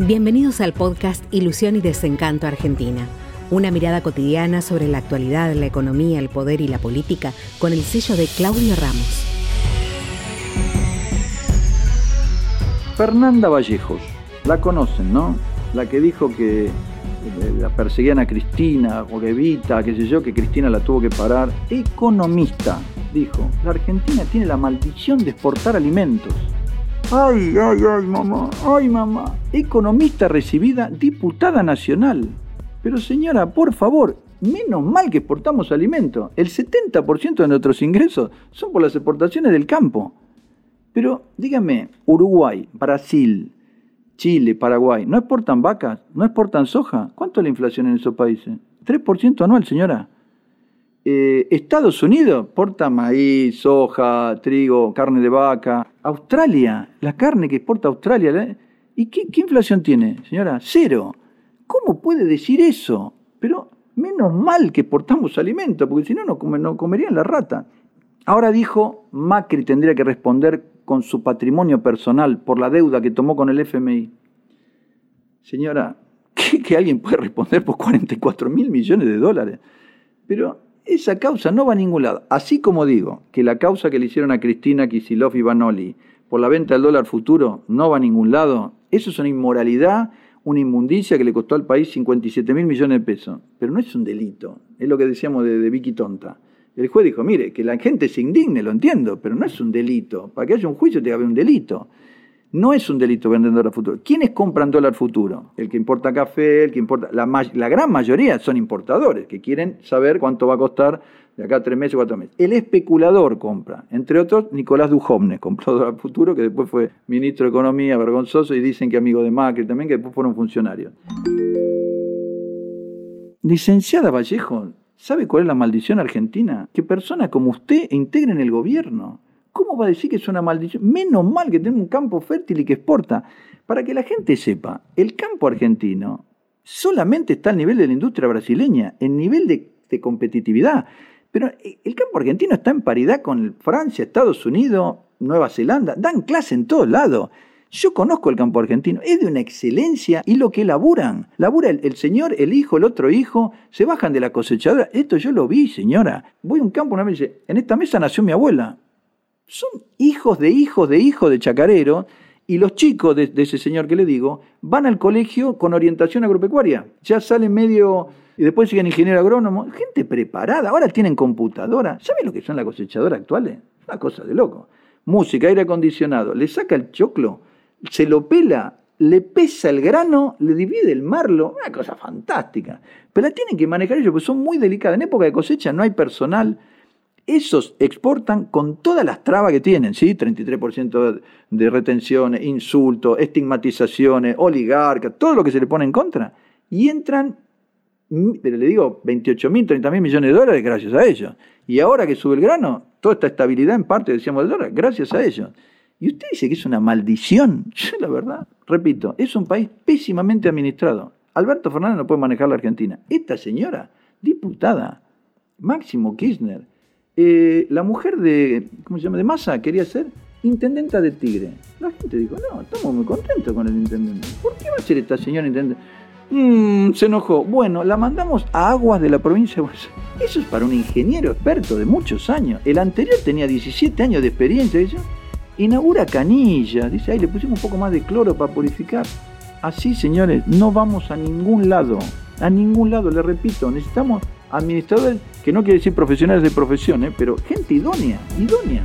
Bienvenidos al podcast Ilusión y Desencanto Argentina. Una mirada cotidiana sobre la actualidad, la economía, el poder y la política con el sello de Claudio Ramos. Fernanda Vallejos, la conocen, ¿no? La que dijo que eh, la perseguían a Cristina o que Evita, qué sé yo, que Cristina la tuvo que parar. Economista, dijo, la Argentina tiene la maldición de exportar alimentos. Ay, ay, ay, mamá, ay, mamá. Economista recibida, diputada nacional. Pero señora, por favor, menos mal que exportamos alimentos. El 70% de nuestros ingresos son por las exportaciones del campo. Pero dígame, Uruguay, Brasil, Chile, Paraguay, ¿no exportan vacas? ¿No exportan soja? ¿Cuánto es la inflación en esos países? 3% anual, señora. Eh, Estados Unidos exporta maíz, soja, trigo, carne de vaca. Australia, la carne que exporta Australia. ¿Y qué, inflación tiene, señora? Cero. ¿Cómo puede decir eso? Pero menos mal que exportamos alimentos, porque si no, no, comerían la rata. Ahora dijo, Macri tendría que responder con su patrimonio personal por la deuda que tomó con el FMI. Señora, ¿qué, que alguien puede responder por 44 mil millones de dólares? Pero esa causa no va a ningún lado. Así como digo que la causa que le hicieron a Cristina Kisilov y Banoli por la venta del dólar futuro no va a ningún lado, eso es una inmoralidad, una inmundicia que le costó al país 57 mil millones de pesos. Pero no es un delito, es lo que decíamos de, de Vicky Tonta. El juez dijo, mire, que la gente se indigne, lo entiendo, pero no es un delito. Para que haya un juicio tiene que haber un delito. No es un delito vender dólar futuro. ¿Quiénes compran dólar futuro? El que importa café, el que importa... La, gran mayoría son importadores, que quieren saber cuánto va a costar de acá tres meses, cuatro meses. El especulador compra. Entre otros, Nicolás Dujovne compró dólar futuro, que después fue ministro de Economía, vergonzoso, y dicen que amigo de Macri también, que después fueron funcionarios. Licenciada Vallejo, ¿sabe cuál es la maldición argentina? Que personas como usted integren el gobierno. ¿Cómo va a decir que es una maldición? Menos mal que tenemos un campo fértil y que exporta. Para que la gente sepa, el campo argentino solamente está al nivel de la industria brasileña, en nivel de, competitividad. Pero eh, el campo argentino está en paridad con Francia, Estados Unidos, Nueva Zelanda. Dan clase en todos lados. Yo conozco el campo argentino, es de una excelencia y lo que laburan. Labura el, el, señor, el hijo, el otro hijo, se bajan de la cosechadora. Esto yo lo vi, señora. Voy a un campo, una vez dice, en esta mesa nació mi abuela son hijos de hijos de hijos de chacarero y los chicos de, ese señor que le digo van al colegio con orientación agropecuaria. Ya salen medio y después siguen ingeniero agrónomo. Gente preparada. Ahora tienen computadora. ¿Saben lo que son las cosechadoras actuales? Una cosa de loco. Música, aire acondicionado. Le saca el choclo, se lo pela, le pesa el grano, le divide el marlo. Una cosa fantástica. Pero la tienen que manejar ellos porque son muy delicadas. En época de cosecha no hay personal esos exportan con todas las trabas que tienen, ¿sí? 33% de retenciones, insultos, estigmatizaciones, oligarcas, todo lo que se le pone en contra. Y entran, pero le digo, 28 mil, 30 mil millones de dólares gracias a ellos. Y ahora que sube el grano, toda esta estabilidad en parte, decíamos, del dólar, gracias a ellos. Y usted dice que es una maldición. Yo, la verdad, repito, es un país pésimamente administrado. Alberto Fernández no puede manejar la Argentina. Esta señora, diputada, Máximo Kirchner, eh, la mujer de, ¿cómo se llama? De Massa quería ser intendenta de Tigre. La gente dijo, no, estamos muy contentos con el intendente. ¿Por qué va a ser esta señora intendente? Mm, se enojó. Bueno, la mandamos a aguas de la provincia de Buenos Aires. Eso es para un ingeniero experto de muchos años. El anterior tenía 17 años de experiencia. Inaugura canilla. Dice, ahí le pusimos un poco más de cloro para purificar. Así, señores, no vamos a ningún lado. A ningún lado, le repito, necesitamos administradores, que no quiere decir profesionales de profesión, ¿eh? pero gente idónea, idónea.